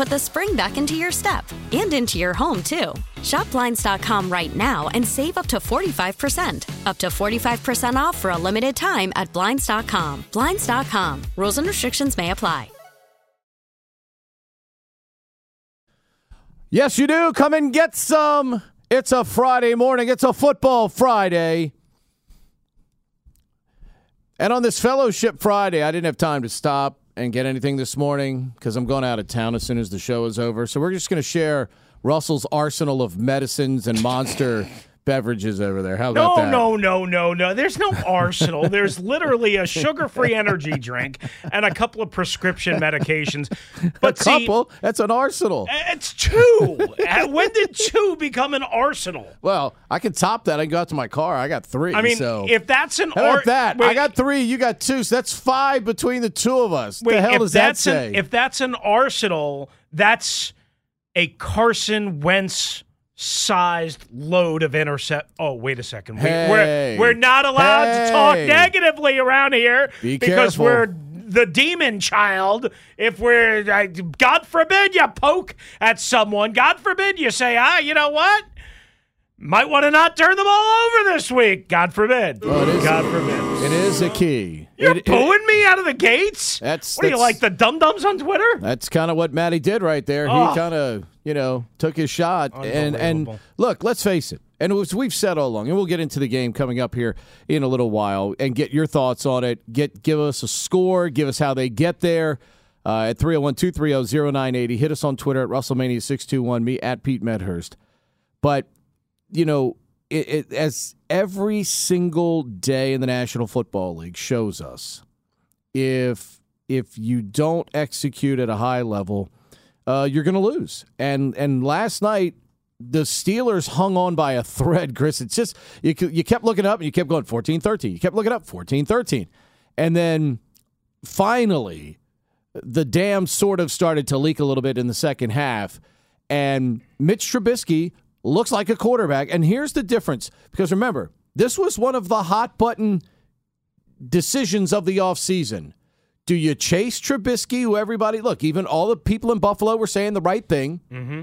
put the spring back into your step and into your home, too. Shop Blinds.com right now and save up to 45%. Up to 45% off for a limited time at Blinds.com. Blinds.com. Rules and restrictions may apply. Yes, you do. Come and get some. It's a Friday morning. It's a football Friday. And on this Fellowship Friday, I didn't have time to stop and get anything this morning because I'm going out of town as soon as the show is over. So we're just going to share Russell's arsenal of medicines and monster beverages over there. How about No, that? no, no, no, no. There's no arsenal. There's literally a sugar-free energy drink and a couple of prescription medications. But A see, couple. That's an arsenal. it's two. When did two become an arsenal? Well, I can top that. I can go out to my car. I got three. I mean, so. if that's an How about ar- that? wait, I got three. You got two. So that's five between the two of us. wait, the hell does that say? An, if that's an arsenal, that's a Carson Wentz sized load of intercept. Oh, wait a second. We, Hey. we're we're not allowed to talk negatively around here Be because careful. we're the demon child. If we're uh, God forbid you poke at someone, God forbid you say, ah, you know what? Might want to not turn the ball over this week. God forbid. Oh, God forbid. It is a key. You're It- it- booing me out of the gates. That's- what are you like the dum dums on Twitter? That's kind of what Matty did right there. Oh. He kind of, you know, took his shot. And and look, let's face it. And as we've said all along, and we'll get into the game coming up here in a little while and get your thoughts on it. Get give us a score, give us how they get there. Uh, at 301-230-0980. Hit us on Twitter at Russellmania621, me at Pete Medhurst. But, you know, it, it, as every single day in the National Football League shows us, if if you don't execute at a high level, uh, you're going to lose. And and last night the Steelers hung on by a thread, Chris. It's just you you kept looking up and you kept going 14-13. You kept looking up 14-13. And then finally the dam sort of started to leak a little bit in the second half and Mitch Trubisky looks like a quarterback. And here's the difference because remember, this was one of the hot button decisions of the offseason. Do you chase Trubisky, who everybody, look, even all the people in Buffalo were saying the right thing. Mm-hmm.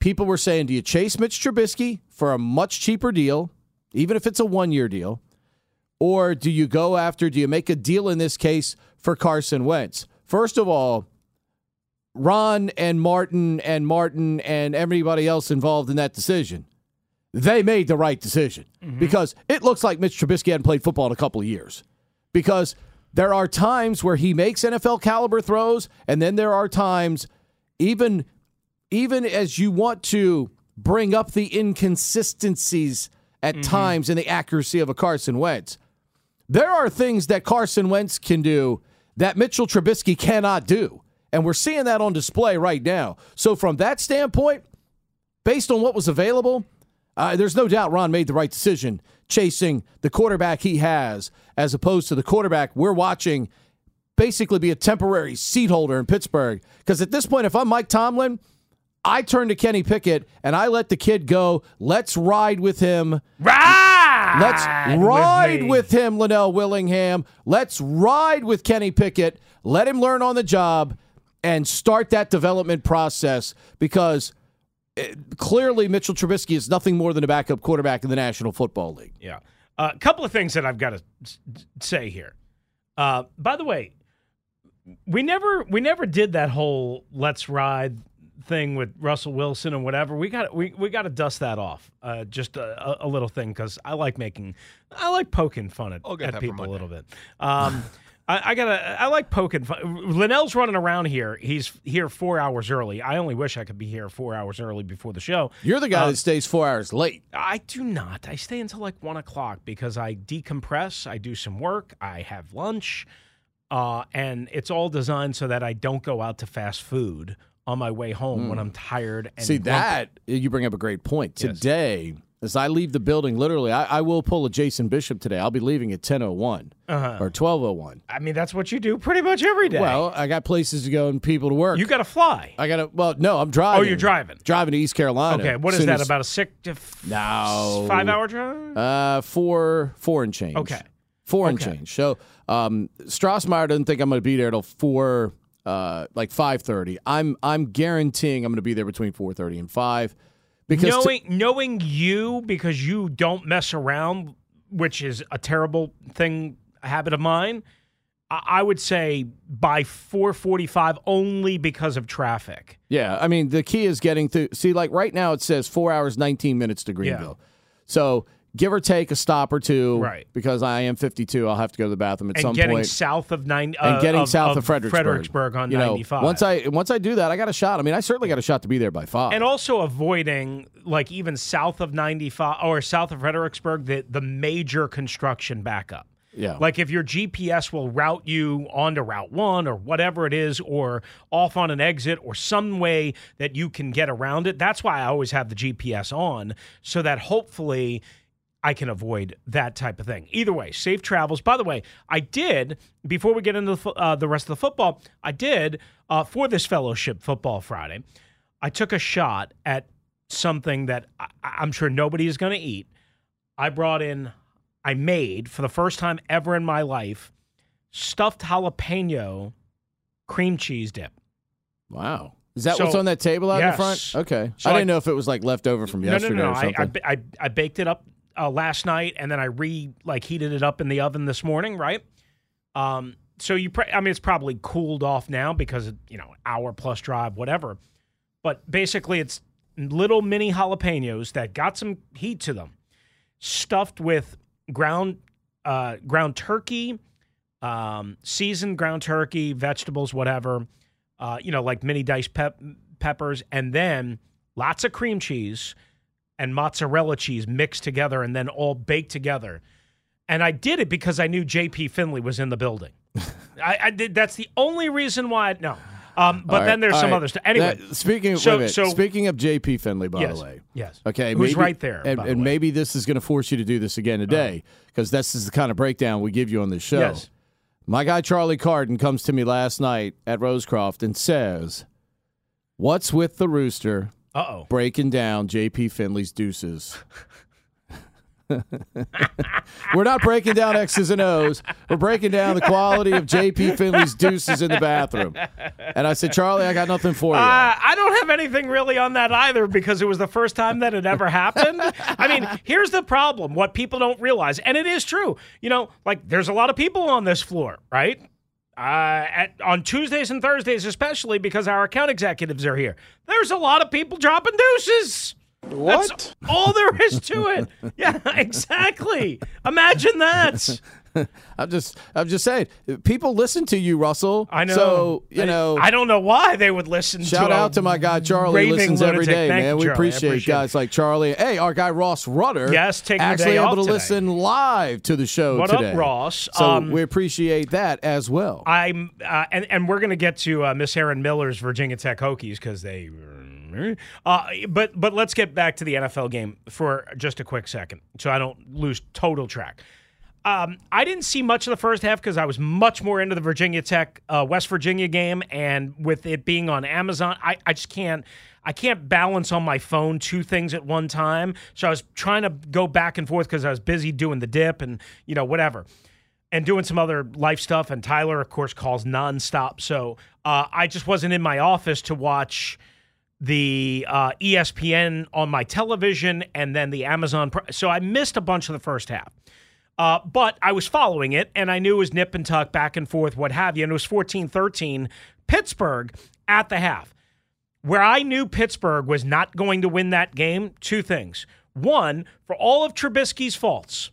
People were saying, do you chase Mitch Trubisky for a much cheaper deal, even if it's a one year deal? Or do you go after, do you make a deal in this case for Carson Wentz? First of all, Ron and Martin and Martin and everybody else involved in that decision, they made the right decision mm-hmm. because it looks like Mitch Trubisky hadn't played football in a couple of years. Because there are times where he makes NFL caliber throws, and then there are times, even even as you want to bring up the inconsistencies at mm-hmm. times in the accuracy of a Carson Wentz, there are things that Carson Wentz can do that Mitchell Trubisky cannot do. And we're seeing that on display right now. So, from that standpoint, based on what was available, uh, there's no doubt Ron made the right decision chasing the quarterback he has as opposed to the quarterback we're watching basically be a temporary seat holder in Pittsburgh. Because at this point, if I'm Mike Tomlin, I turn to Kenny Pickett and I let the kid go. Let's ride with him. Ride. Let's ride me. with him, Linnell Willingham. Let's ride with Kenny Pickett. Let him learn on the job. And start that development process because eh, clearly Mitchell Trubisky is nothing more than a backup quarterback in the National Football League. Yeah. A uh, couple of things that I've got to say here. Uh, by the way, we never we never did that whole let's ride thing with Russell Wilson and whatever. We got we we got to dust that off. Uh, just a, a, little thing because I like making I like poking fun at, at people a little bit. Um, I, I, gotta. I like poking. Fun. Linnell's running around here. He's here four hours early. I only wish I could be here four hours early before the show. You're the guy um, that stays four hours late. I do not. I stay until like one o'clock because I decompress. I do some work. I have lunch, uh, and it's all designed so that I don't go out to fast food on my way home mm. when hmm. I'm tired. And See that you bring up a great point. Yes. Today, as I leave the building, literally, I, I, will pull a Jason Bishop today. I'll be leaving at 10.01 uh-huh. or 12.01. I mean, that's what you do pretty much every day. Well, I got places to go and people to work. You got to fly. I got to, well, no, I'm driving. Oh, you're driving. Driving to East Carolina. Okay, what is that, as, about a six, no, five hour drive? Uh, four, four and change. Okay. Four and change. So um, Strassmeyer doesn't think I'm going to be there till 4, uh, like 5.30. I'm, I'm guaranteeing I'm going to be there between 4.30 and 5 because knowing to- knowing you because you don't mess around, which is a terrible thing, a habit of mine. I would say by 4:45 only because of traffic. Yeah, I mean the key is getting to see like right now it says 4 hours 19 minutes to Greenville. Yeah. So give or take a stop or two. Right. Because I am 52, I'll have to go to the bathroom at some and some getting point. south of nine. Uh, and getting of, south of, of Fredericksburg. Fredericksburg on you 95. Once I once I do that, I got a shot. I mean, I certainly got a shot to be there by five. And also avoiding like even south of 95 or south of Fredericksburg the the major construction backup. Yeah. Like if your GPS will route you onto Route 1 or whatever it is, or off on an exit or some way that you can get around it. That's why I always have the GPS on so that hopefully I can avoid that type of thing. Either way, safe travels. By the way, I did, before we get into the, uh, the rest of the football, I did, uh, for this fellowship football Friday, I took a shot at something that I, I'm sure nobody is going to eat. I brought in, I made for the first time ever in my life, stuffed jalapeno cream cheese dip. Wow. Is that so, what's on that table out yes. in the front? Okay. So I didn't I, know if it was like left over from yesterday no, no, no, or something. I, I, I baked it up uh, last night, and then I re like heated it up in the oven this morning, right? Um, so you, pre- I mean, it's probably cooled off now because you know hour plus drive, whatever. But basically, it's little mini jalapenos that got some heat to them, stuffed with ground uh, ground turkey, um, seasoned ground turkey, vegetables, whatever. Uh, you know, like mini diced pep- peppers, and then lots of cream cheese and mozzarella cheese mixed together and then all baked together. And I did it because I knew JP Finley was in the building. I, I, did. That's the only reason why. I, no. Um, but right, then there's some right. other stuff. Anyway, that, speaking of so, so, speaking of JP Finley, by yes, the way, yes, okay, who's maybe, right there, and, and the maybe this is going to force you to do this again today because uh-huh. this is the kind of breakdown we give you on this show. Yes. My guy Charlie Carden comes to me last night at Rosecroft and says, "What's with the rooster uh-oh. Breaking down JP Finley's deuces. We're not breaking down X's and O's. We're breaking down the quality of JP Finley's deuces in the bathroom. And I said, Charlie, I got nothing for you. Uh, I don't have anything really on that either because it was the first time that it ever happened. I mean, here's the problem what people don't realize, and it is true. You know, like there's a lot of people on this floor, right? Uh, at, on Tuesdays and Thursdays, especially because our account executives are here. There's a lot of people dropping deuces. What? That's all there is to it. yeah, exactly. Imagine that. I'm just, I'm just saying, people listen to you, Russell. I know. So you I, know, I don't know why they would listen. Shout to out to my guy Charlie. Listens lunatic. every day, Thank man. You, we appreciate, appreciate, guys like Charlie. Hey, our guy Ross Rudder. Yes, taking actually able to today. listen live to the show what today. up, Ross? So um, we appreciate that as well. I'm, uh, and and we're gonna get to uh, Miss Erin Miller's Virginia Tech Hokies because they. Uh, but but let's get back to the NFL game for just a quick second, so I don't lose total track. Um, I didn't see much of the first half because I was much more into the Virginia Tech uh, West Virginia game, and with it being on Amazon, I, I just can't I can't balance on my phone two things at one time. So I was trying to go back and forth because I was busy doing the dip and you know whatever. and doing some other life stuff. And Tyler, of course, calls nonstop. So uh, I just wasn't in my office to watch the uh, ESPN on my television and then the Amazon. Pri- so I missed a bunch of the first half. Uh, but I was following it and I knew it was nip and tuck, back and forth, what have you. And it was 14 13 Pittsburgh at the half. Where I knew Pittsburgh was not going to win that game, two things. One, for all of Trubisky's faults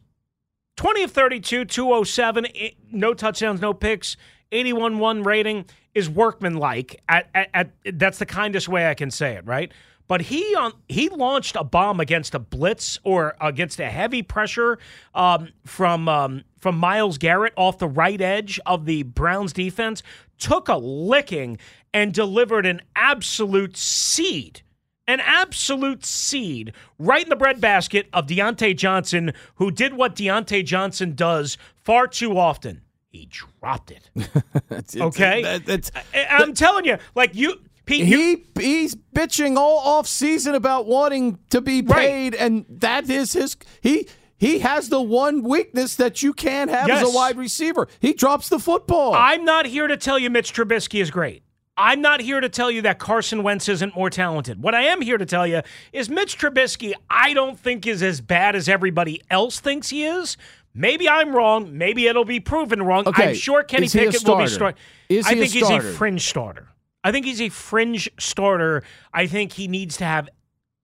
20 of 32, 207, eh, no touchdowns, no picks, 81 1 rating is workmanlike. At, at, at, that's the kindest way I can say it, right? But he on he launched a bomb against a blitz or against a heavy pressure um, from um, from Myles Garrett off the right edge of the Browns defense. Took a licking and delivered an absolute seed an absolute seed right in the breadbasket of Diontae Johnson, who did what Diontae Johnson does far too often. He dropped it. okay, That- that's- I, I'm telling you, like you, Pete, he he's bitching all off season about wanting to be Right. paid, and that is his he. He has the one weakness that you can't have as a wide receiver. He drops the football. I'm not here to tell you Mitch Trubisky is great. I'm not here to tell you that Carson Wentz isn't more talented. What I am here to tell you is Mitch Trubisky, I don't think is as bad as everybody else thinks he is. Maybe I'm wrong. Maybe it'll be proven wrong. Okay, I'm sure Kenny Pickett will be starting. Is I he a think he's a fringe starter. I think he's a fringe starter. I think he needs to have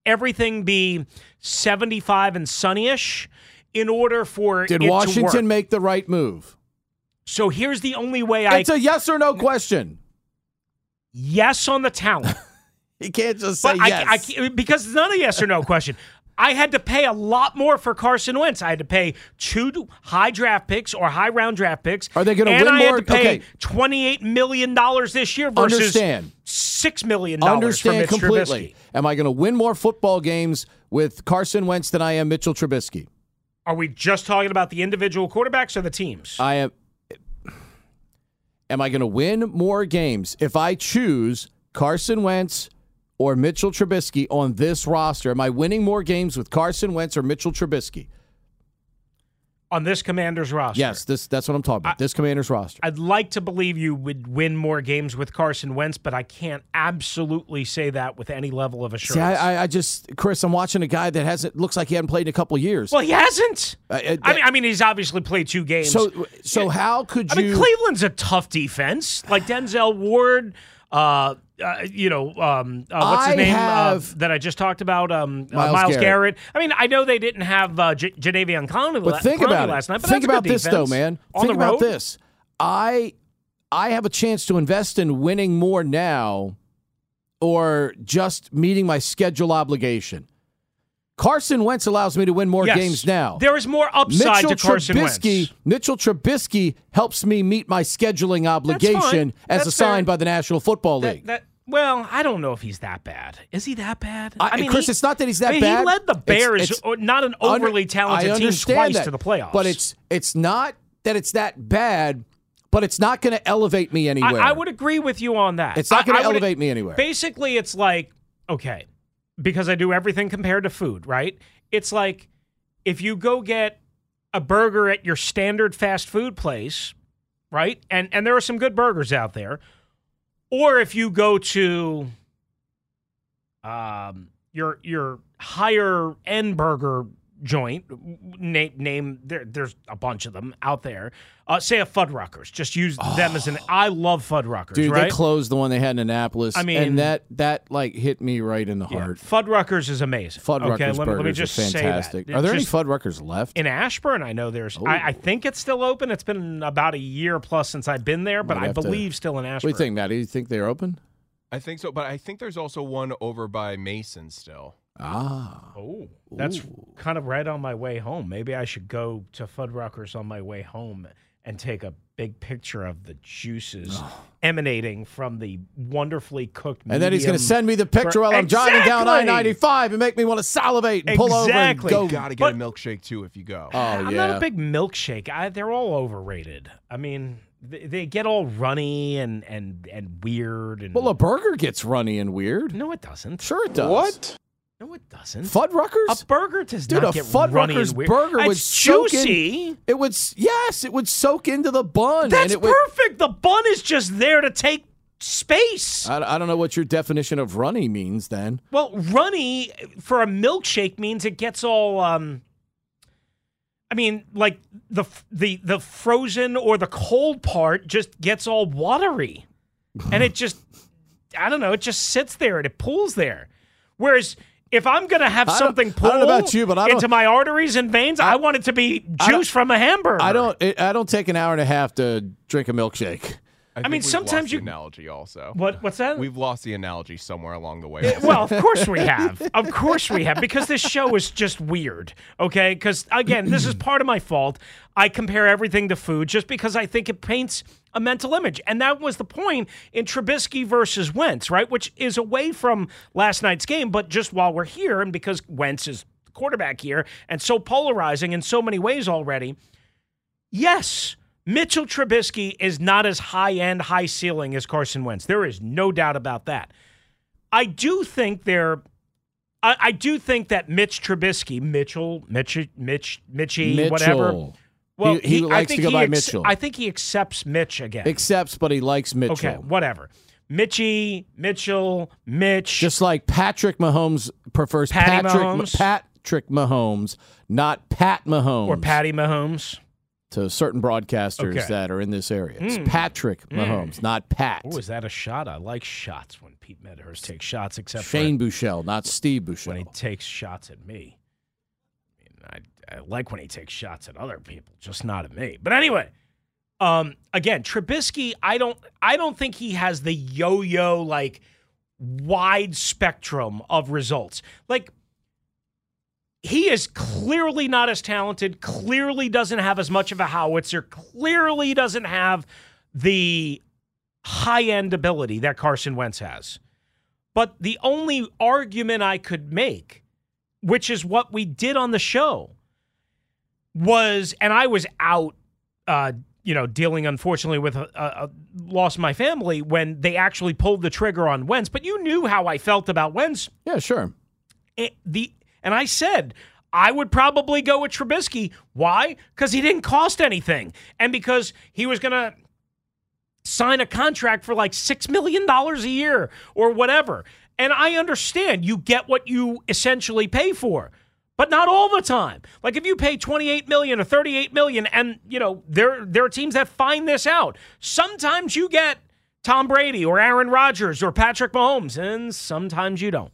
everything be 75 and sunnyish in order for Did it to Washington make the right move? So here's the only way I It's a yes or no question. yes on the talent. He can't just say But yes. I can't- because it's not a yes or no question. I had to pay a lot more for Carson Wentz. I had to pay two high draft picks or high round draft picks. Are they gonna and win I more- had to pay okay. twenty-eight million dollars this year versus Understand. six million dollars Understand completely. Trubisky. Am I going to win more football games with Carson Wentz than I am Mitchell Trubisky? Are we just talking about the individual quarterbacks or the teams? I am. Am I going to win more games if I choose Carson Wentz or Mitchell Trubisky on this roster? Am I winning more games with Carson Wentz or Mitchell Trubisky? on this Commanders roster. Yes, this that's what I'm talking about. this Commanders roster. I'd like to believe you would win more games with Carson Wentz, but I can't absolutely say that with any level of assurance. See, I, I, I just, Chris, I'm watching a guy that hasn't looks like he hadn't played in a couple years. well, he hasn't. Uh, uh, I mean, I mean, he's obviously played two games. so, so how could I you? mean, Cleveland's a tough defense. Like Denzel Ward, uh, uh, you know, um, uh, what's his I name have- uh, that I just talked about? Um, uh, Myles Myles, Garrett. Garrett. I mean, I know they didn't have uh, J- Jadeveon Clowney, But think about last it. night. But think that's a about good this though, defense. man. On think the about road, this. I I have a chance to invest in winning more now, or just meeting my schedule obligation. Carson Wentz allows me to win more Yes. games now. There is more upside Mitchell to Carson Trubisky, Wentz. Mitchell Trubisky helps me meet my scheduling obligation as That's assigned fair. by the National Football That, League. that, well, I don't know if he's that bad. Is he that bad? I- mean Chris, it's not that he's that I mean, bad. He led the Bears, it's or not an overly talented I team, twice that, to the playoffs. But it's it's not that it's that bad, but it's not going to elevate me anywhere. I would agree with you on that. It's not I would- elevate me anywhere. Basically, it's like okay, because I do everything compared to food, right? It's like if you go get a burger at your standard fast food place, right? And and there are some good burgers out there. Or if you go to um your your higher end burger joint name name there, there's a bunch of them out there uh, say a Fuddruckers just use them as an I love Fuddruckers Dude, right they closed the one they had in Annapolis. I mean- and that that like hit me right in the Yeah, heart. Fuddruckers is amazing Fuddruckers okay, let, me- burgers let me just are say that. fantastic. Are there any just- Fuddruckers left? in Ashburn, I know there's. I, I think it's still open. It's been about a year plus since I've been there, but Might I have to- believe still in Ashburn. What do you think, Matt? Do you think they're open? I think so, but I think there's also one over by Mason still. Ah. Oh, that's kind of right on my way home. Maybe I should go to Fuddruckers on my way home and take a big picture of the juices emanating from the wonderfully cooked. And then he's going to send me the picture bur- while I'm driving down I-95 and make me want to salivate and pull over and Exactly. go. You got to get But- a milkshake too if you go. Oh, I'm yeah. not a big milkshake. I, they're all overrated. I mean, they, they get all runny and and and weird. And well, a burger gets runny and weird. no, it doesn't. Sure it does. No, it doesn't. Fuddruckers? A burger does Dude, not a get runny Fuddruckers and weird. burger it's would soak in- juicy. It would yes, it would soak into the bun. That's and it would, perfect. The bun is just there to take space. I, I don't know what your definition of runny means then. well, runny for a milkshake means it gets all. um I mean, like the the the frozen or the cold part just gets all watery, and it just I don't know. It just sits there and it pools there. Whereas if I'm gonna have I something I know about you, but I into my arteries and veins, I, want it to be juice from a hamburger. I don't I don't take an hour and a half to drink a milkshake. I, I mean, we've sometimes lost you- analogy also. What? What's that? We've lost the analogy somewhere along the way. Well, of course we have. Of course we have, because this show is just weird. Okay, because again, this is part of my fault. I compare everything to food just because I think it paints a mental image, and that was the point in Trubisky versus Wentz, right? Which is away from last night's game, but just while we're here, and because Wentz is quarterback here, and so polarizing in so many ways already. Yes, Mitchell Trubisky is not as high end, high ceiling as Carson Wentz. There is no doubt about that. I do think they're. I, I do think that Mitch Trubisky, Mitchell, Mitch, Mitch, Mitchy, whatever. Well, He- he I likes to think go he by ex- Mitchell. I think he accepts Mitch again. Accepts, but he likes Mitchell. okay, whatever. Mitchy, Mitchell, Mitch. Just like Patrick Mahomes prefers Patty Patrick Mahomes? Patrick Mahomes, not Pat Mahomes. or Patty Mahomes. To certain broadcasters Okay. that are in this area. It's Mm. Patrick Mahomes, not Pat. Oh, is that a shot? I like shots when Pete Medhurst takes shots, except Shane for Bouchel, not Steve Bouchel. when he takes shots at me. I, mean, I, I like when he takes shots at other people, just not at me. But anyway, um, again, Trubisky, I don't, I don't think he has the yo-yo like wide spectrum of results. Like he is clearly not as talented, clearly doesn't have as much of a howitzer, clearly doesn't have the high end ability that Carson Wentz has. But the only argument I could make, which is what we did on the show, was, and I was out, uh, you know, dealing unfortunately with a, a, a lost my family when they actually pulled the trigger on Wentz. But you knew how I felt about Wentz Yeah, sure. it- the and I said I would probably go with Trubisky. Why? Because he didn't cost anything, and because he was going to sign a contract for like six million dollars a year or whatever. And I understand you get what you essentially pay for. But not all the time. Like if you pay 28 million or 38 million and you know there there are teams that find this out. Sometimes you get Tom Brady or Aaron Rodgers or Patrick Mahomes and sometimes you don't.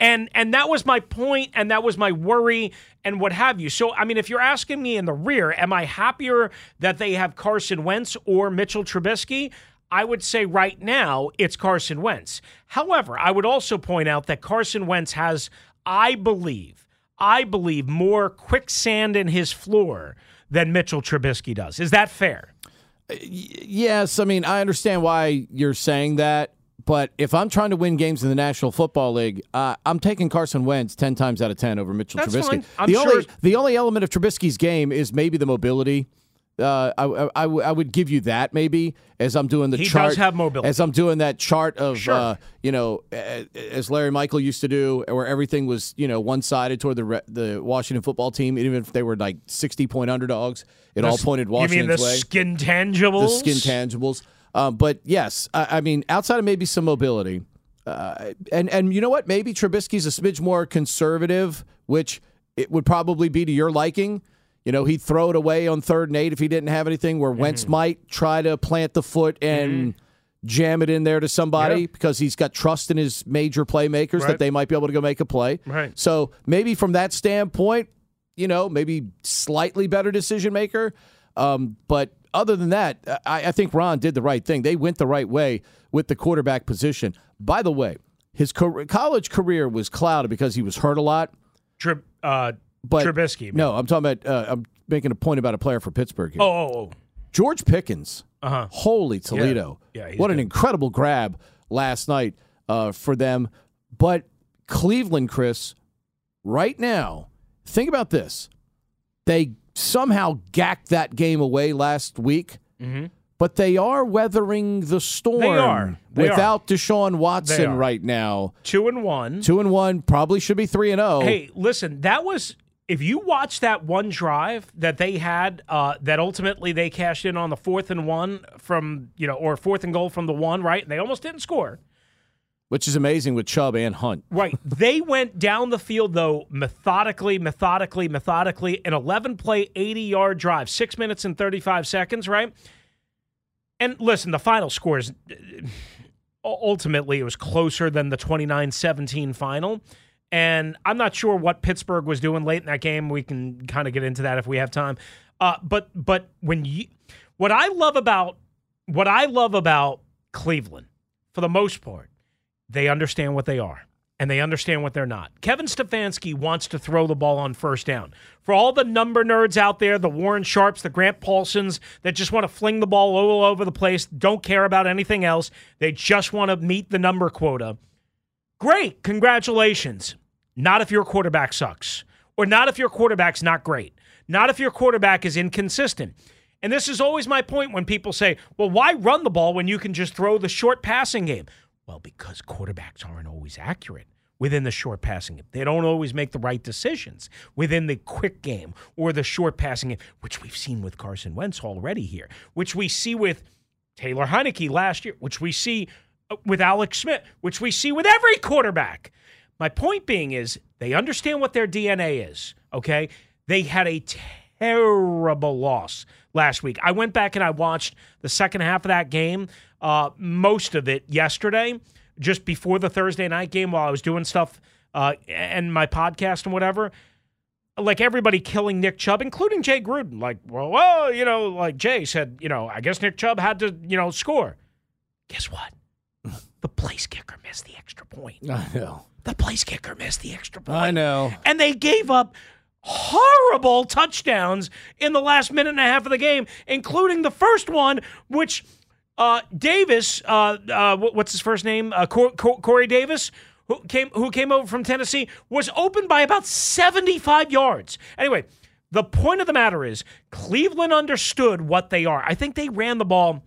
And and that was my point and that was my worry and what have you. So I mean if you're asking me in the rear, am I happier that they have Carson Wentz or Mitchell Trubisky? I would say right now it's Carson Wentz. However, I would also point out that Carson Wentz has I believe I believe more quicksand in his floor than Mitchell Trubisky does. Is that fair? Uh, yes, I mean I understand why you're saying that, but if I'm trying to win games in the National Football League, uh, I'm taking Carson Wentz ten times out of ten over Mitchell That's Trubisky. the sure- only the only element of Trubisky's game is maybe the mobility. Uh, I, I, I would give you that maybe as I'm doing the He chart. does have mobility. As I'm doing that chart of, Sure. uh, you know, as Larry Michael used to do, where everything was, you know, one sided toward the the Washington football team, even if they were like 60 point underdogs, it all pointed You mean the way skin tangibles? the skin tangibles. Um, but yes, I, I mean, outside of maybe some mobility, uh, and and you know what? Maybe Trubisky's a smidge more conservative, which it would probably be to your liking. You know, he'd throw it away on third and eight if he didn't have anything. Where Wentz Mm-hmm. might try to plant the foot and jam it in there to somebody Yeah. because he's got trust in his major playmakers Right. that they might be able to go make a play. Right. So maybe from that standpoint, you know, maybe slightly better decision maker. Um, but other than that, I, I think Ron did the right thing. They went the right way with the quarterback position. By the way, his co- college career was clouded because he was hurt a lot. Trib, uh, But Trubisky. mean. No, I'm talking about. Uh, I'm making a point about a player for Pittsburgh. Here. Oh, oh, oh. George Pickens. Uh-huh. Holy Toledo. Yeah, he's what an incredible grab last night uh, for them. But Cleveland, Chris, right now, think about this. They somehow gacked that game away last week, Mm-hmm. but they are weathering the storm are. They without Deshaun Watson right now. Two and one. Two and one, probably should be three and oh. zero. Hey, listen, that was if you watch that one drive that they had uh, that ultimately they cashed in on the fourth and one from you know or fourth and goal from the one right, and they almost didn't score. Which is amazing with Chubb and Hunt. Right. they went down the field, though, methodically, methodically, methodically, an 11 play, 80 yard drive, six minutes and 35 seconds, right? And listen, the final score is ultimately it was closer than the 29 17 final. And I'm not sure what Pittsburgh was doing late in that game. We can kind of get into that if we have time. Uh, but but when you, what I love about what I love about Cleveland, for the most part, they understand what they are and they understand what they're not. Kevin Stefanski wants to throw the ball on first down. For all the number nerds out there, the Warren Sharps, the Grant Paulsens that just want to fling the ball all over the place, don't care about anything else, they just want to meet the number quota. Great, congratulations. Not if your quarterback sucks, or not if your quarterback's not great, not if your quarterback is inconsistent. And this is always my point when people say, well, why run the ball when you can just throw the short passing game? Well, because quarterbacks aren't always accurate within the short passing game. They don't always make the right decisions within the quick game or the short passing game, which we've seen with Carson Wentz already here, which we see with Taylor Heinicke last year, which we see uh, with Alex Smith, which we see with every quarterback. My point being is they understand what their DNA is, okay? They had a terrible loss last week. I went back and I watched the second half of that game, uh, most of it yesterday, just before the Thursday night game while I was doing stuff uh, and my podcast and whatever. Like everybody killing Nick Chubb, including Jay Gruden. Like, well, well, you know, like Jay said, you know, I guess Nick Chubb had to, you know, score. Guess what? The place kicker missed the extra point. I know. The place kicker missed the extra point. I know. And they gave up horrible touchdowns in the last minute and a half of the game, including the first one, which uh, Davis, uh, uh, what's his first name? Uh, Cor- Cor- Corey Davis, who came who came over from Tennessee, was open by about 75 yards. Anyway, the point of the matter is Cleveland understood what they are. I think they ran the ball.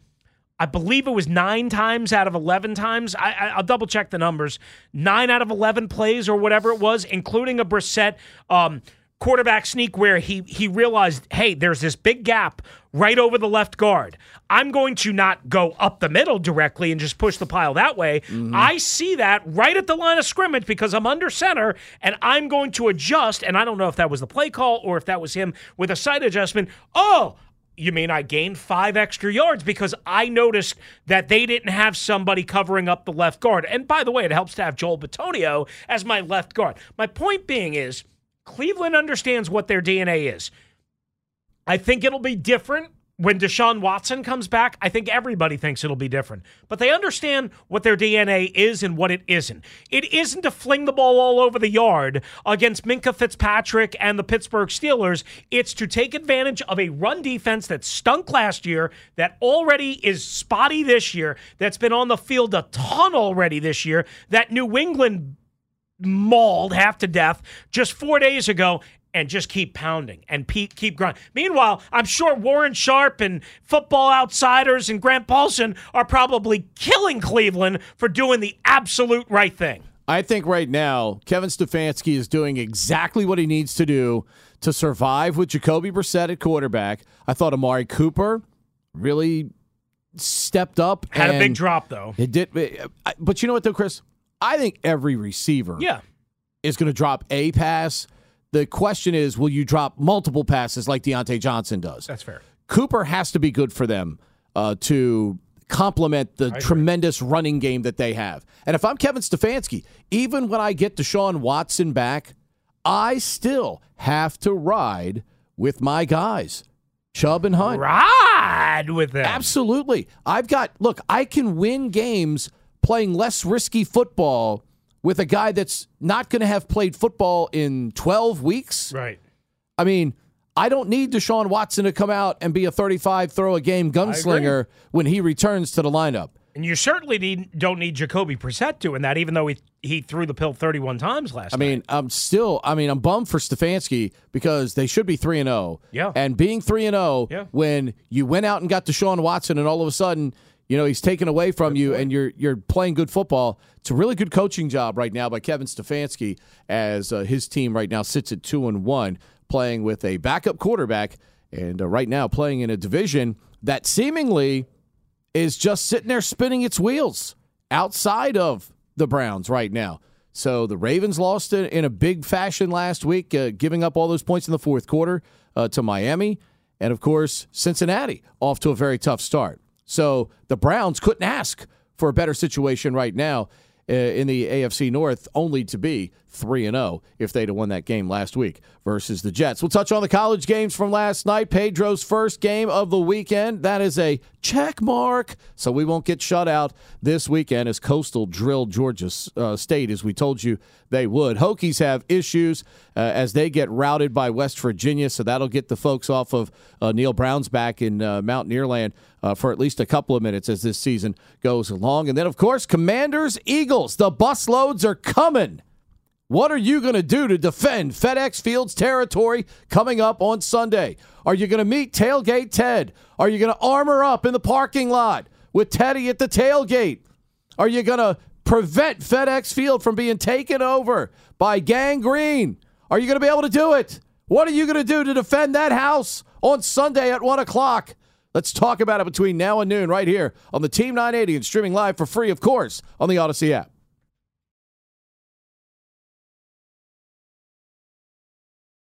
I believe it was nine times out of 11 times. I, I, I'll double check the numbers. Nine out of 11 plays or whatever it was, including a Brissett um, quarterback sneak where he, he realized, hey, there's this big gap right over the left guard. I'm going to not go up the middle directly and just push the pile that way. Mm-hmm. I see that right at the line of scrimmage because I'm under center and I'm going to adjust. And I don't know if that was the play call or if that was him with a side adjustment. Oh, you mean I gained five extra yards because I noticed that they didn't have somebody covering up the left guard. And by the way, it helps to have Joel Bitonio as my left guard. My point being is Cleveland understands what their DNA is. I think it'll be different when Deshaun Watson comes back. I think everybody thinks it'll be different. But they understand what their DNA is and what it isn't. It isn't to fling the ball all over the yard against Minkah Fitzpatrick and the Pittsburgh Steelers. It's to take advantage of a run defense that stunk last year, that already is spotty this year, that's been on the field a ton already this year, that New England mauled half to death just four days ago and just keep pounding and pe- keep grinding. Meanwhile, I'm sure Warren Sharp and Football Outsiders and Grant Paulsen are probably killing Cleveland for doing the absolute right thing. I think right now Kevin Stefanski is doing exactly what he needs to do to survive with Jacoby Brissett at quarterback. I thought Amari Cooper really stepped up. Had a big drop though. It did, but you know what though, Chris? I think every receiver Yeah. is going to drop a pass. The question is, will you drop multiple passes like Diontae Johnson does? That's fair. Cooper has to be good for them uh, to complement the tremendous running game that they have. And if I'm Kevin Stefanski, even when I get Deshaun Watson back, I still have to ride with my guys, Chubb and Hunt. Ride with them. Absolutely. I've got, look, I can win games playing less risky football with a guy that's not going to have played football in 12 weeks. Right. I mean, I don't need Deshaun Watson to come out and be a 35 throw a game gunslinger when he returns to the lineup. And you certainly need, don't need Jacoby Brissett doing that, even though he he threw the pill 31 times last I mean, I'm still. I mean, I'm bummed for Stefanski because they should be three and zero. Yeah. And being three and oh zero when you went out and got Deshaun Watson, and all of a sudden, you know, he's taken away from you, and you're you're playing good football. It's a really good coaching job right now by Kevin Stefanski as uh, his team right now sits at two and one, playing with a backup quarterback, and uh, right now playing in a division that seemingly is just sitting there spinning its wheels outside of the Browns right now. So the Ravens lost in, in a big fashion last week, uh, giving up all those points in the fourth quarter uh, to Miami. And of course, Cincinnati off to a very tough start. So the Browns couldn't ask for a better situation right now uh, in the AFC North, only to be 3 and 0 if they'd have won that game last week versus the Jets. We'll touch on the college games from last night. Pedro's first game of the weekend. That is a check mark. So we won't get shut out this weekend as Coastal drilled Georgia uh, State, as we told you they would. Hokies have issues uh, as they get routed by West Virginia. So that'll get the folks off of uh, Neal Brown's back in uh, Mountaineerland uh, for at least a couple of minutes as this season goes along. And then, of course, Commanders, Eagles. The bus loads are coming. What are you going to do to defend FedEx Field's territory coming up on Sunday? Are you going to meet Tailgate Ted? Are you going to armor up in the parking lot with Teddy at the tailgate? Are you going to prevent FedEx Field from being taken over by Gang Green? Are you going to be able to do it? What are you going to do to defend that house on Sunday at 1 o'clock? Let's talk about it between now and noon right here on the Team 980 and streaming live for free, of course, on the Audacy app.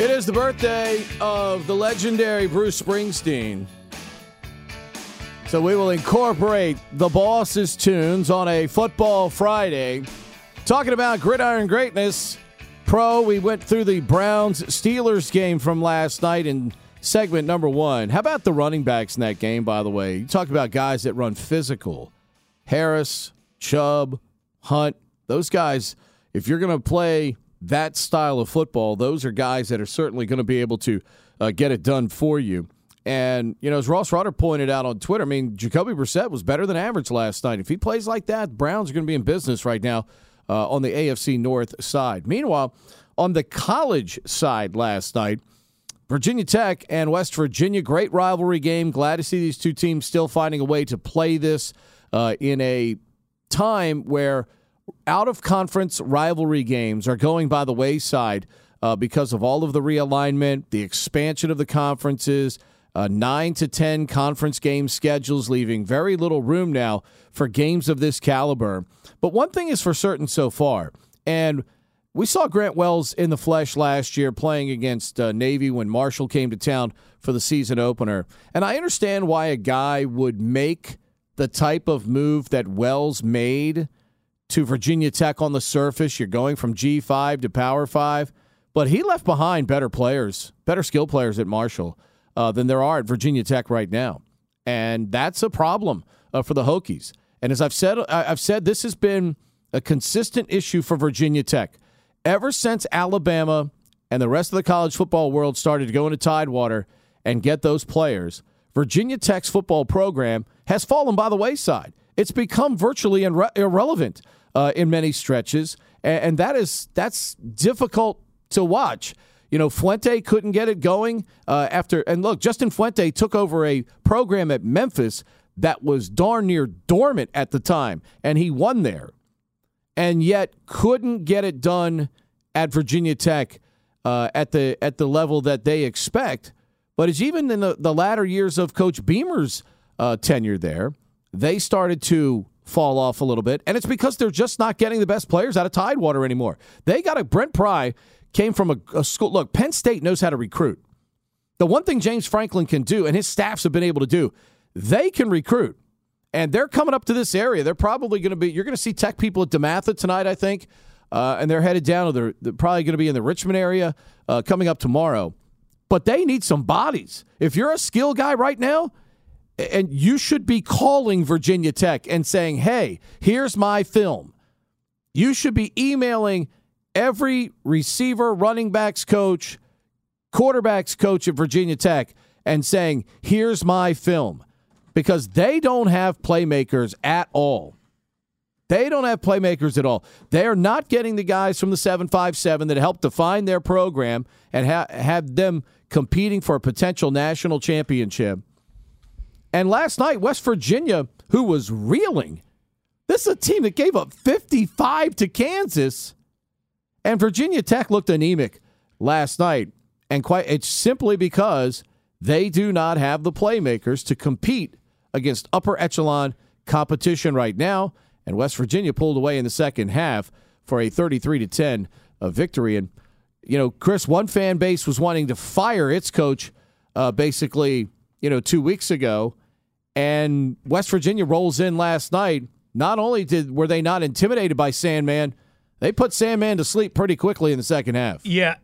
It is the birthday of the legendary Bruce Springsteen. So we will incorporate the boss's tunes on a football Friday. Talking about gridiron greatness, pro, we went through the Browns Steelers game from last night in segment number one. How about the running backs in that game, by the way? You talk about guys that run physical. Harris, Chubb, Hunt, those guys, if you're going to play that style of football, those are guys that are certainly going to be able to uh, get it done for you. And, you know, as Ross Rutter pointed out on Twitter, I mean, Jacoby Brissett was better than average last night. If he plays like that, Browns are going to be in business right now uh, on the AFC North side. Meanwhile, on the college side last night, Virginia Tech and West Virginia, great rivalry game. Glad to see these two teams still finding a way to play this uh, in a time where out of conference rivalry games are going by the wayside uh, because of all of the realignment, the expansion of the conferences, uh, nine to 10 conference game schedules, leaving very little room now for games of this caliber. But one thing is for certain so far, and we saw Grant Wells in the flesh last year playing against uh, Navy when Marshall came to town for the season opener. And I understand why a guy would make the type of move that Wells made to Virginia Tech on the surface. You're going from G5 to Power 5. But he left behind better players, better skill players at Marshall uh, than there are at Virginia Tech right now. And that's a problem uh, for the Hokies. And as I've said, I've said this has been a consistent issue for Virginia Tech ever since Alabama and the rest of the college football world started to go into Tidewater and get those players. Virginia Tech's football program has fallen by the wayside. It's become virtually irre- irrelevant uh, in many stretches, and, and that is that's difficult to watch. You know, Fuente couldn't get it going uh, after, and look, Justin Fuente took over a program at Memphis that was darn near dormant at the time, and he won there, and yet couldn't get it done at Virginia Tech uh, at the at the level that they expect. But it's even in the, the latter years of Coach Beamer's uh, tenure there, they started to fall off a little bit, and it's because they're just not getting the best players out of Tidewater anymore. They got a Brent Pry came from a, a school. Look, Penn State knows how to recruit. The one thing James Franklin can do, and his staffs have been able to do, they can recruit. And they're coming up to this area. They're probably going to be, you're going to see tech people at DeMatha tonight, I think. Uh, and they're headed down, they're, they're probably going to be in the Richmond area uh, coming up tomorrow. But they need some bodies. If you're a skill guy right now, and you should be calling Virginia Tech and saying, hey, here's my film. You should be emailing every receiver, running backs coach, quarterbacks coach at Virginia Tech and saying, here's my film. Because they don't have playmakers at all. They don't have playmakers at all. They are not getting the guys from the 757 that help define their program and ha- have them competing for a potential national championship. And last night, West Virginia, who was reeling, this is a team that gave up 55 to Kansas and Virginia Tech looked anemic last night, and quite it's simply because they do not have the playmakers to compete against upper echelon competition right now. And West Virginia pulled away in the second half for a 33 to 10 victory. And you know, Chris, one fan base was wanting to fire its coach uh, basically, you know, two weeks ago, and West Virginia rolls in last night. Not only did were they not intimidated by Sandman they put Sandman to sleep pretty quickly in the second half. Yeah.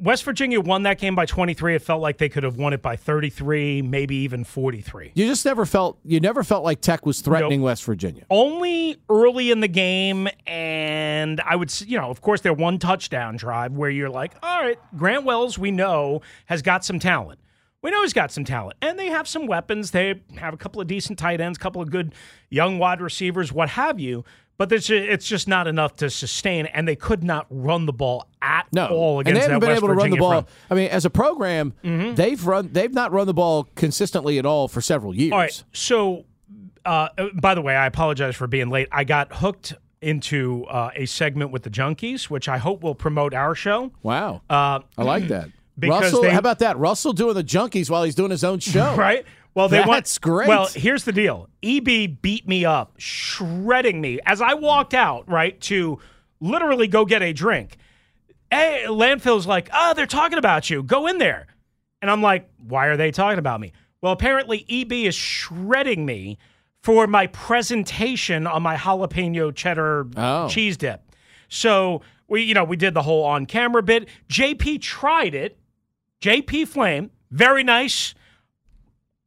West Virginia won that game by 23. It felt like they could have won it by 33, maybe even 43. You just never felt you never felt like Tech was threatening nope. West Virginia. Only early in the game and I would you know, of course their one touchdown drive where you're like, "All right, Grant Wells we know has got some talent." We know he's got some talent, and they have some weapons. They have a couple of decent tight ends, a couple of good young wide receivers, what have you but it's just not enough to sustain, and they could not run the ball at no. all against and they haven't been West able Virginia run the ball. Front. I mean, as a program, mm-hmm. they've run they've not run the ball consistently at all for several years. All right, so uh, by the way, I apologize for being late. I got hooked into uh, a segment with the Junkies, which I hope will promote our show. Wow, uh, I like that. Because Russell, they, how about that? Russell doing the Junkies while he's doing his own show, right? Well, they That's want, great. Well, here's the deal. EB beat me up, shredding me as I walked out, right, to literally go get a drink. Hey, landfill's like, oh, they're talking about you. Go in there. And I'm like, why are they talking about me? Well, apparently EB is shredding me for my presentation on my jalapeno cheddar oh. cheese dip. So we, you know, we did the whole on camera bit. JP tried it. JP Flame, very nice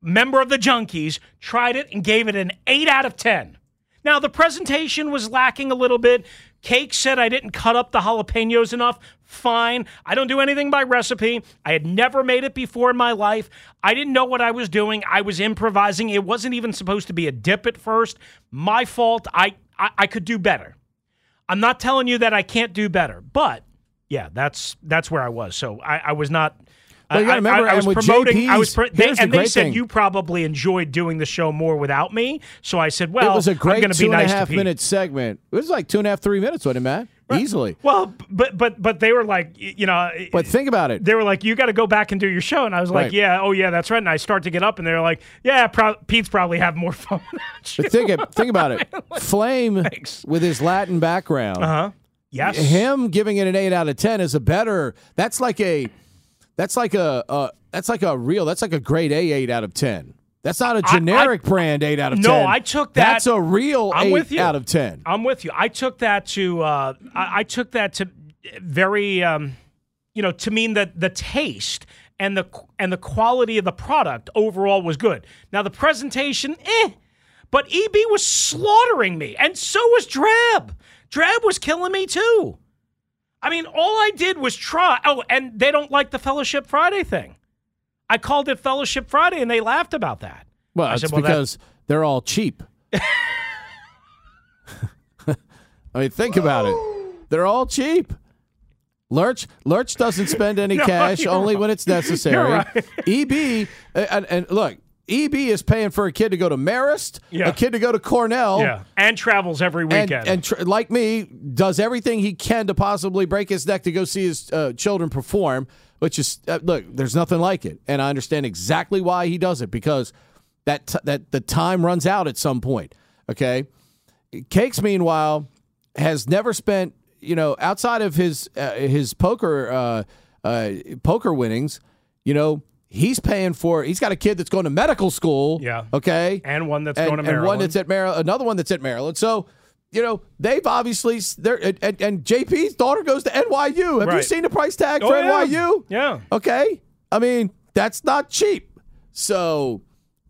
member of the Junkies, tried it and gave it an 8 out of 10. Now, the presentation was lacking a little bit. Cake said I didn't cut up the jalapenos enough. Fine. I don't do anything by recipe. I had never made it before in my life. I didn't know what I was doing. I was improvising. It wasn't even supposed to be a dip at first. My fault. I, I, I could do better. I'm not telling you that I can't do better, but yeah, that's that's where I was. So I, I was not. Well, you I, gotta remember, I, I was and with promoting. I was, JP's, pro- they, the and they said thing. you probably enjoyed doing the show more without me. So I said, well, it was a great going to two be and a half minute segment. It was like two and a half, three minutes, wasn't it, Matt? Easily. Well, but but but they were like, you know, But think about it. they were like, you got to go back and do your show, and I was like, Right. yeah, oh yeah, that's right. And I start to get up, and they're like, yeah, pro- Pete's probably have more fun. But think, it- think about it. Flame, with his Latin background, Uh huh. Yes. him giving it an eight out of ten is a better. That's like a, that's like a, uh, that's like a real. That's like a grade A eight out of ten. That's not a generic brand eight out of No, ten. I took that- That's a real I'm eight with you. out of ten. I'm with you. I took that to uh, I, I took that to very um, you know to mean that the taste and the and the quality of the product overall was good. Now the presentation, eh, but EB was slaughtering me, and so was Drab. Drab was killing me too. I mean, all I did was try. Oh, and they don't like the Fellowship Friday thing. I called it Fellowship Friday, and they laughed about that. Well, I it's said, well, that- because they're all cheap. I mean, think about it. They're all cheap. Lurch Lurch doesn't spend any No, cash only right. when it's necessary. Right. EB and, and look, EB is paying for a kid to go to Marist, Yeah. a kid to go to Cornell, Yeah, and travels every and, weekend. and tr- like me, does everything he can to possibly break his neck to go see his uh, children perform. Which is uh, look, there's nothing like it, and I understand exactly why he does it because that t- that the time runs out at some point. Okay, Cakes meanwhile has never spent you know outside of his uh, his poker uh, uh, poker winnings, you know. He's paying for. He's got a kid that's going to medical school. Yeah. Okay. and one that's and, going to and Maryland. one that's at Maryland, another one that's at Maryland. So, you know, they've obviously they're and, and, and JP's daughter goes to NYU. Have you seen the price tag Oh, for yeah. NYU? Yeah. Okay. I mean, that's not cheap. So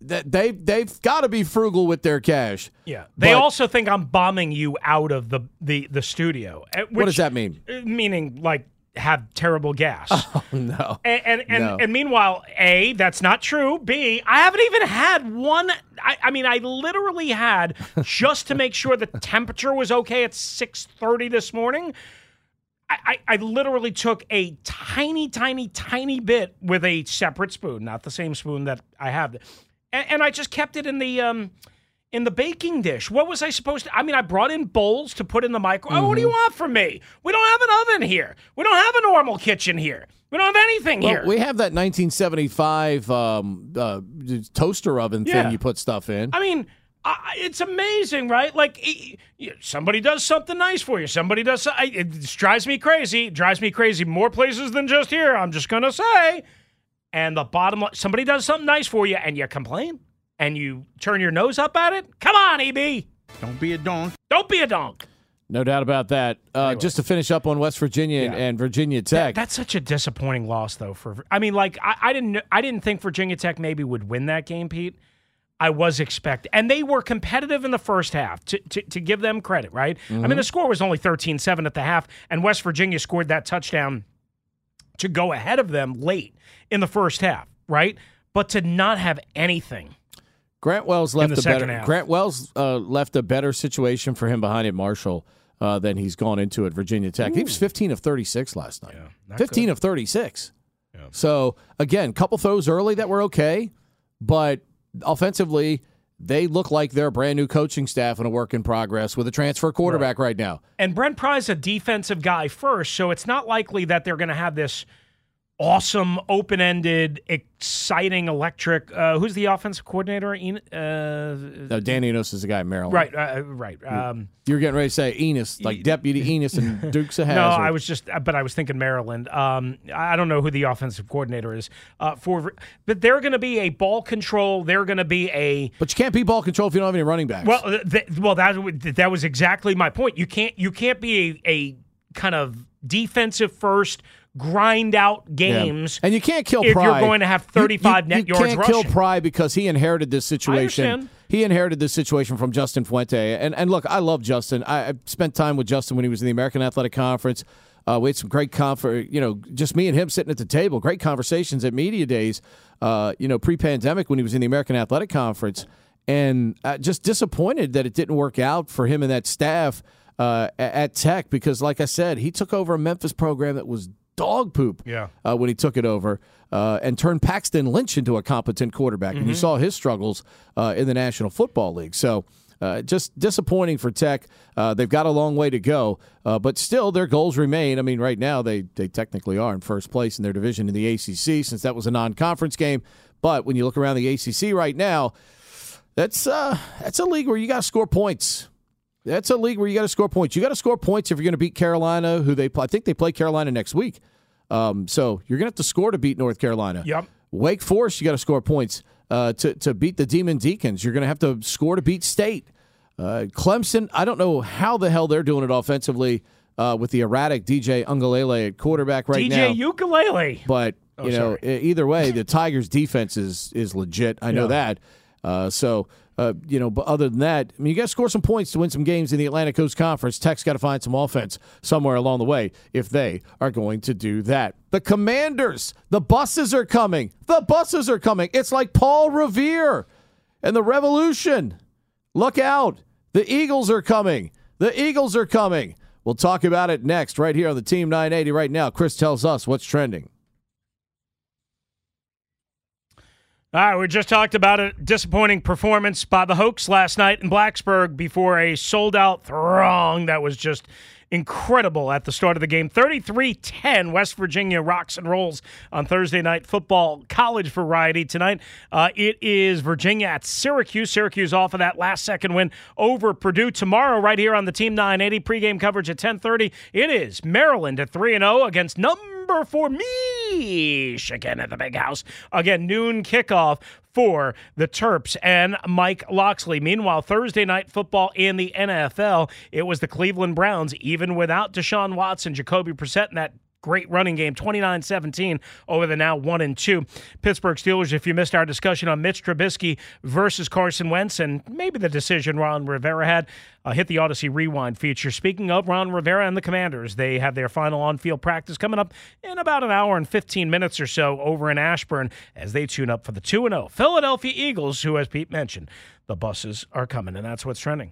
that they they've got to be frugal with their cash. Yeah. They But- also think I'm bombing you out of the the, the studio. uh, What does that mean? uh, Meaning like have terrible gas. Oh no. And and, and, No. and meanwhile, A, that's not true. B, I haven't even had one I, I mean I literally had just to make sure the temperature was okay at 6:30 this morning. I, I, I literally took a tiny, tiny, tiny bit with a separate spoon, not the same spoon that I have, and, and I just kept it in the um, in the baking dish. What was I supposed to? I mean, I brought in bowls to put in the micro. Oh, what do you Mm-hmm. want from me? We don't have an oven here. We don't have a normal kitchen here. We don't have anything Well, here. we have that 1975 um, uh, toaster oven Yeah. thing you put stuff in. I mean, I, it's amazing, right? Like e- somebody does something nice for you. Somebody does. so- I, it drives me crazy. It drives me crazy more places than just here. I'm just gonna say. And the bottom line, somebody does something nice for you, and you complain, and you turn your nose up at it. Come on, EB. Don't be a donk. Don't be a donk. No doubt about that. Uh, just to finish up on West Virginia and, Yeah. and Virginia Tech. That's such a disappointing loss, though. For I mean, like I, I didn't, I didn't think Virginia Tech maybe would win that game, Pete. I was expecting, and they were competitive in the first half. To to, to give them credit, right? I Mm-hmm. mean, the score was only 13-7 at the half, and West Virginia scored that touchdown to go ahead of them late in the first half, right? But to not have anything. Grant Wells left the a better half. Grant Wells uh, left a better situation for him behind at Marshall uh, than he's gone into at Virginia Tech. He was 15 of 36 last night. not 15 of 36. So again, couple throws early that were okay, but offensively they look like they're a brand new coaching staff and a work in progress with a transfer quarterback right, now. And Brent Pry's a defensive guy first, so it's not likely that they're going to have this awesome, open-ended, exciting, electric. Uh, who's the offensive coordinator? En- Uh, No, Dan Enos is the guy in Maryland. right, uh, right. Um, You're getting ready to say Enos, like Deputy Enos and Dukes of no, I was just, but I was thinking Maryland. Um, I don't know who the offensive coordinator is uh, for, but they're going to be a ball control. They're going to be a But you can't be ball control if you don't have any running backs. Well, th- well, that that was exactly my point. You can't you can't be a, a kind of defensive first grind out Yeah. games. And you can't kill if Pry. you're going to have 35 you, net you yards can't kill rushing. Pry because he inherited this situation. he inherited this situation from Justin Fuente. And and look, I love Justin. I, I spent time with Justin when he was in the American Athletic Conference. Uh, we had some great confer, you know, just me and him sitting at the table. Great conversations at media days. Uh, you know, pre-pandemic when he was in the American Athletic Conference, and uh, just disappointed that it didn't work out for him and that staff uh, at Tech because, like I said, he took over a Memphis program that was dog poop. Yeah. Uh, when he took it over uh, and turned Paxton Lynch into a competent quarterback, and you Mm-hmm. saw his struggles uh, in the National Football League. So. Uh, just disappointing for Tech. Uh, they've got a long way to go, uh, but still their goals remain. I mean, right now they they technically are in first place in their division in the ACC since that was a non-conference game. But when you look around the ACC right now, that's uh, that's a league where you got to score points. That's a league where you got to score points. You got to score points if you're going to beat Carolina, who they play. I think they play Carolina next week. Um, so you're going to have to score to beat North Carolina. Yep. Wake Forest, you got to score points uh, to to beat the Demon Deacons. You're going to have to score to beat State. Uh, Clemson, I don't know how the hell they're doing it offensively uh, with the erratic DJ Uiagalelei at quarterback right now. DJ Ukulele. But you know, sorry. either way, the Tigers' defense is is legit. I know Yeah. that. Uh, so, uh, you know, but other than that, I mean, you got to score some points to win some games in the Atlantic Coast Conference. Tech's got to find some offense somewhere along the way if they are going to do that. The Commanders, the buses are coming. The buses are coming. It's like Paul Revere and the Revolution. Look out. The Eagles are coming. The Eagles are coming. We'll talk about it next, right here on the Team 980. Right now, Chris tells us what's trending. All right, we just talked about a disappointing performance by the Hokies last night in Blacksburg before a sold out throng that was just incredible at the start of the game. 33 10, West Virginia rocks and rolls on Thursday night football college variety. Tonight, uh, it is Virginia at Syracuse. Syracuse off of that last second win over Purdue. Tomorrow, right here on the Team 980 pregame coverage at 1030, it is Maryland at 3 0 against number number four Michigan at the big house. Again, noon kickoff for the Terps and Mike Locksley. Meanwhile, Thursday night football in the NFL, it was the Cleveland Browns, even without Deshaun Watson, Jacoby Brissett, and that great running game 29-17 over the now 1 and 2 Pittsburgh Steelers if you missed our discussion on Mitch Trubisky versus Carson Wentz and maybe the decision Ron Rivera had uh, hit the Audacy Rewind feature. Speaking of Ron Rivera and the Commanders they have their final on-field practice coming up in about an hour and 15 minutes or so over in Ashburn as they tune up for the 2-0 Philadelphia Eagles who as Pete mentioned the buses are coming and that's what's trending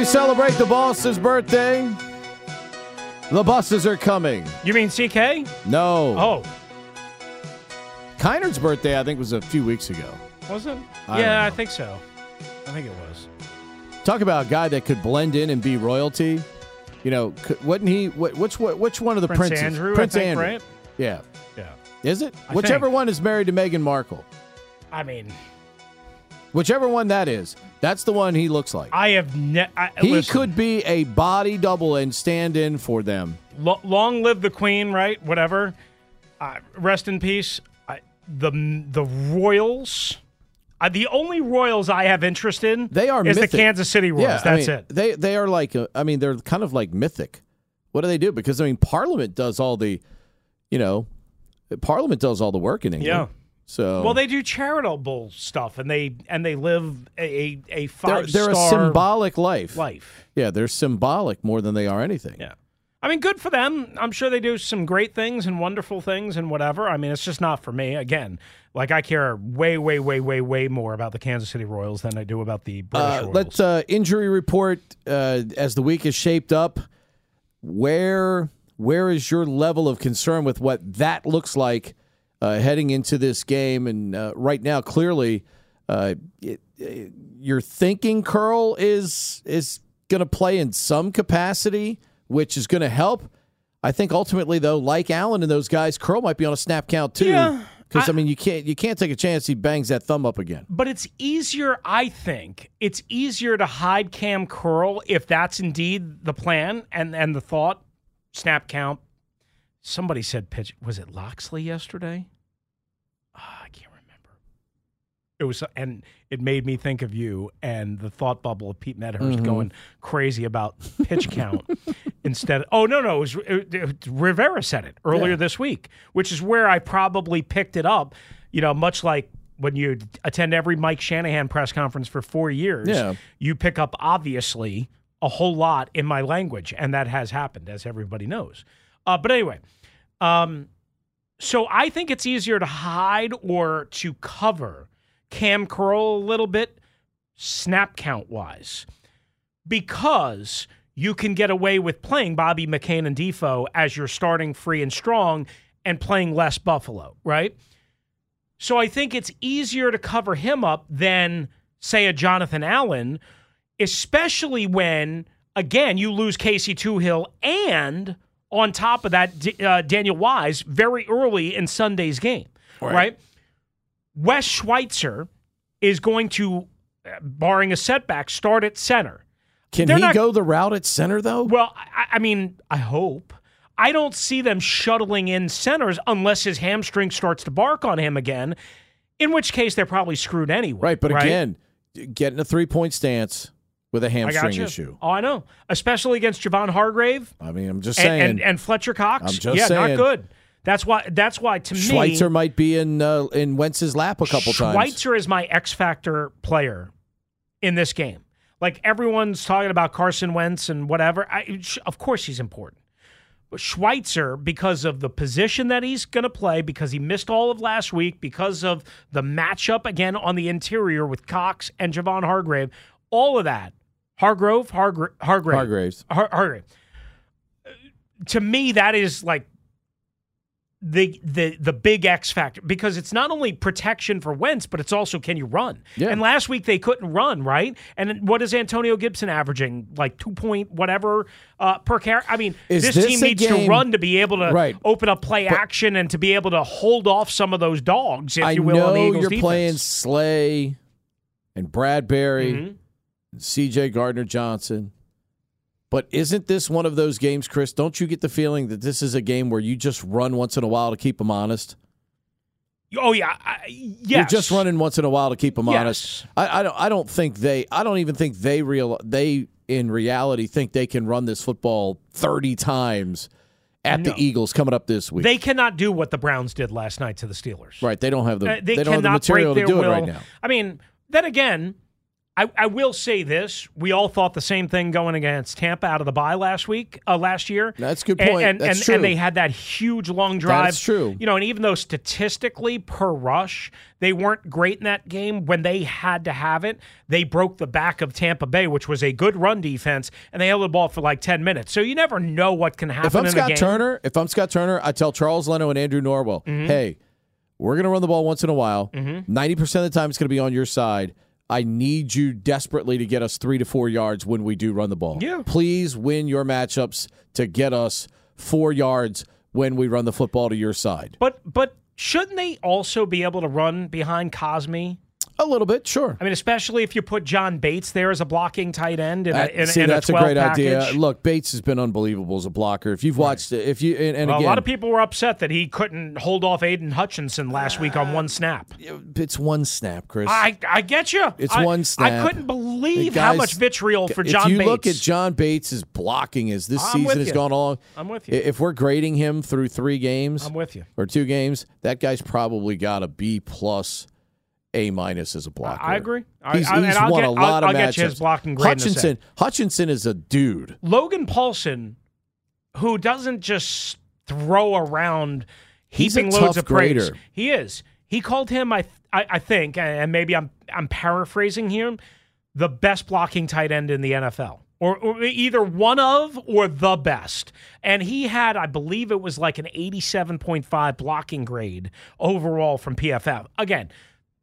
We celebrate the boss's birthday, the buses are coming. you mean CK No. oh Kynard's birthday, I think, was a few weeks ago. was it I yeah I think so I think it was Talk about a guy that could blend in and be royalty. You know, could, wasn't he? wh- Which which one of the Prince princes? Andrew, Prince think, Andrew. right? Yeah. yeah Is it? I Whichever think. one is married to Meghan Markle. I mean Whichever one that is, that's the one he looks like. I have ne- I, he listen, could be a body double and stand in for them. lo- long live the queen, right? Whatever. Uh, rest in peace. I, the the Royals. Uh, the only Royals I have interest in They are is mythic. the Kansas City Royals. Yeah, I That's mean, it. They they are like uh, I mean they're kind of like mythic. What do they do? Because I mean, Parliament does all the, you know, Parliament does all the work in England. Yeah. So Well, they do charitable stuff, and they and they live a a they're, they're a symbolic life. life. Yeah, they're symbolic more than they are anything. Yeah. I mean, good for them. I'm sure they do some great things and wonderful things and whatever. I mean, it's just not for me. Again, like I care way, way, way, way, way more about the Kansas City Royals than I do about the British Uh, Royals. let's uh, injury report uh, as the week is shaped up. Where where is your level of concern with what that looks like heading into this game? And uh, right now, clearly, uh, it, it- you're thinking Curl is is going to play in some capacity, which is going to help. I think ultimately, though, like Allen and those guys, Curl might be on a snap count too. Yeah, Because I, mean, you can't you can't take a chance he bangs that thumb up again. But it's easier, I think, it's easier to hide Cam Curl if that's indeed the plan and, and the thought. Snap count. Somebody said pitch. Was it Locksley yesterday? Ah, I can't remember. It was, and it made me think of you and the thought bubble of Pete Medhurst Mhm. going crazy about pitch count instead. Of, Oh no, no, it was it, it- Rivera said it earlier Yeah. this week, which is where I probably picked it up. You know, much like when you attend every Mike Shanahan press conference for four years, Yeah. you pick up obviously a whole lot in my language, and that has happened, as everybody knows. Uh, but anyway, um, so I think it's easier to hide or to cover Cam Curl a little bit, snap count wise, because you can get away with playing Bobby McCain and Defoe as you're starting free and strong and playing less Buffalo, right? So I think it's easier to cover him up than, say, a Jonathan Allen, especially when, again, you lose Casey Toohill and on top of that, D- uh, Daniel Wise very early in Sunday's game, right? Wes Schweitzer is going to, uh, barring a setback, start at center. Can They're he not- go the route at center though? Well, I, I mean, I hope. I don't see them shuttling in centers unless his hamstring starts to bark on him again, in which case they're probably screwed anyway. Right, but again, getting a three point stance with a hamstring issue. Oh, I know. Especially against Javon Hargrave I mean, I'm just and, saying. and, and Fletcher Cox. I'm just yeah, saying. not good. That's why. That's why to Schweitzer me, Schweitzer might be in uh, in Wentz's lap a couple times. Schweitzer is my X factor player in this game. Like everyone's talking about Carson Wentz and whatever. I, of course, he's important. But Schweitzer, because of the position that he's going to play, because he missed all of last week, because of the matchup again on the interior with Cox and Javon Hargrave, all of that. Hargrove, Hargra- Hargrave, Hargraves. Har- Hargrave. To me, that is like the the the big X factor because it's not only protection for Wentz, but it's also can you run? Yeah. And last week they couldn't run, right? And what is Antonio Gibson averaging? Like two point whatever uh, per carry. I mean, Is this, this team needs to run to be able to Right. open up play action and to be able to hold off some of those dogs, if I you will, know on the Eagles you're defense. playing Slay and Bradberry, Mhm. C.J. Gardner Johnson. But isn't this one of those games, Chris? Don't you get the feeling that this is a game where you just run once in a while to keep them honest? Oh yeah, I, yes. You're just running once in a while to keep them Yes. honest. I, I don't. I don't think they. I don't even think they real. They in reality think they can run this football thirty times at No. the Eagles coming up this week. They cannot do what the Browns did last night to the Steelers. right. They don't have the. Uh, they, they don't have the material to do will. it right now. I mean, then again, I, I will say this: we all thought the same thing going against Tampa out of the bye last week, uh, last year. That's a good And- point. And, That's and, true. and they had that huge long drive. That's true. You know, and even though statistically per rush they weren't great in that game, when they had to have it, they broke the back of Tampa Bay, which was a good run defense, and they held the ball for like ten minutes. So you never know what can happen. If I'm Scott. Turner, if I'm Scott Turner, I tell Charles Leno and Andrew Norwell, Mm-hmm. hey, we're going to run the ball once in a while. 90 percent of the time, it's going to be on your side. I need you desperately to get us three to four yards when we do run the ball. Yeah. Please win your matchups to get us four yards when we run the football to your side. But but shouldn't they also be able to run behind Cosmi? A little bit, sure. I mean, especially if you put John Bates there as a blocking tight end in, a, in, see, in that's a, 12 great idea. Look, Bates has been unbelievable as a blocker. If you've watched it, if you and, and Well, again, a lot of people were upset that he couldn't hold off Aidan Hutchinson last week on one snap. it's one snap, Chris. I I get you. It's I, one snap. I couldn't believe The how much vitriol for John If you Bates. look at John Bates' blocking as this I'm season has gone along, I'm with you. If we're grading him through three games, I'm with you. or two games, that guy's probably got a B plus, A minus as a blocker. I agree. I- He's, I- he's I'll won get- a I'll- lot I'll of get you his blocking grade in a Hutchinson. Hutchinson is a dude. Logan Paulsen, who doesn't just throw around He's a heaping loads tough of praise. grader. He is. He called him, I, I, I think, and maybe I'm I'm paraphrasing here, the best blocking tight end in the NFL. Or, or either one of or the best. And he had, I believe it was like an 87.5 blocking grade overall from PFF. Again,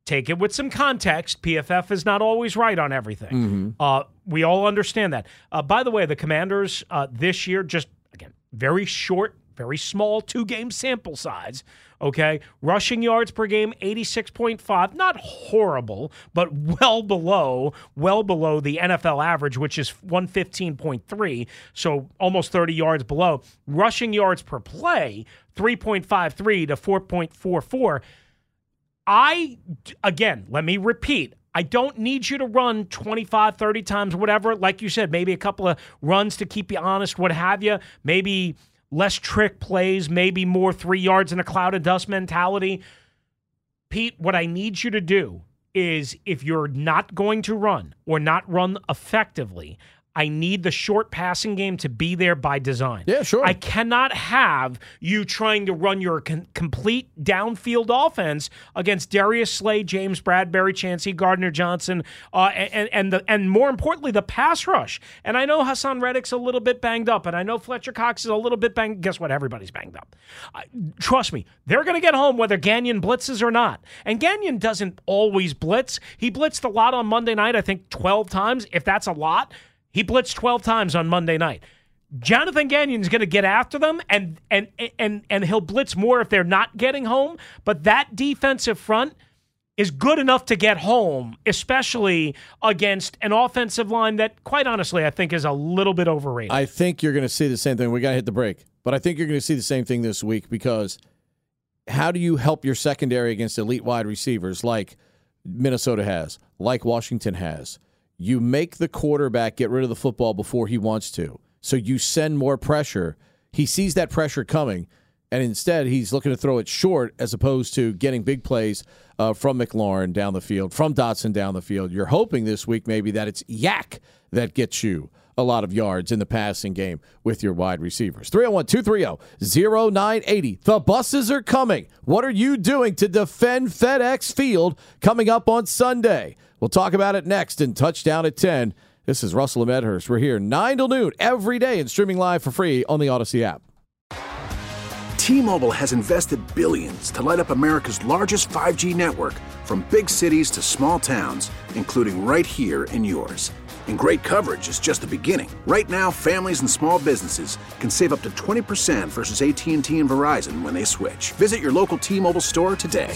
take it with some context. PFF is not always right on everything. Uh, we all understand that. Uh, by the way, the Commanders uh, this year, just again, very short, very small two game sample size. Okay. Rushing yards per game, 86.5. Not horrible, but well below, well below the NFL average, which is 115.3. So almost 30 yards below. Rushing yards per play, 3.53 to 4.44. I, again, let me repeat. I don't need you to run 25, 30 times, whatever. Like you said, maybe a couple of runs to keep you honest, what have you. Maybe less trick plays, maybe more three yards in a cloud of dust mentality. Pete, what I need you to do is if you're not going to run or not run effectively, I need the short passing game to be there by design. Yeah, sure. I cannot have you trying to run your con- complete downfield offense against Darius Slay, James Bradberry, Chauncey Gardner Johnson, uh, and and the and more importantly the pass rush. And I know Haason Reddick's a little bit banged up, and I know Fletcher Cox is a little bit banged. Guess what? Everybody's banged up. I, trust me, they're going to get home whether Gannon blitzes or not. And Gannon doesn't always blitz. He blitzed a lot on Monday night. I think twelve times. If that's a lot. He blitzed 12 times on Monday night. Jonathan Gannon's going to get after them and and and and he'll blitz more if they're not getting home, but that defensive front is good enough to get home, especially against an offensive line that quite honestly I think is a little bit overrated. I think you're going to see the same thing. We got to hit the break, but I think you're going to see the same thing this week because how do you help your secondary against elite wide receivers like Minnesota has, like Washington has? You make the quarterback get rid of the football before he wants to. So you send more pressure. He sees that pressure coming, and instead he's looking to throw it short as opposed to getting big plays uh, from McLaurin down the field, from Dotson down the field. You're hoping this week maybe that it's YAC that gets you a lot of yards in the passing game with your wide receivers. 301 230 0980. The buses are coming. What are you doing to defend FedEx Field coming up on Sunday? We'll talk about it next in Touchdown at 10. This is Russell Medhurst. We're here 9 till noon every day and streaming live for free on the Audacy app. T-Mobile has invested billions to light up America's largest 5G network from big cities to small towns, including right here in yours. And great coverage is just the beginning. Right now, families and small businesses can save up to 20% versus AT&T and Verizon when they switch. Visit your local T-Mobile store today.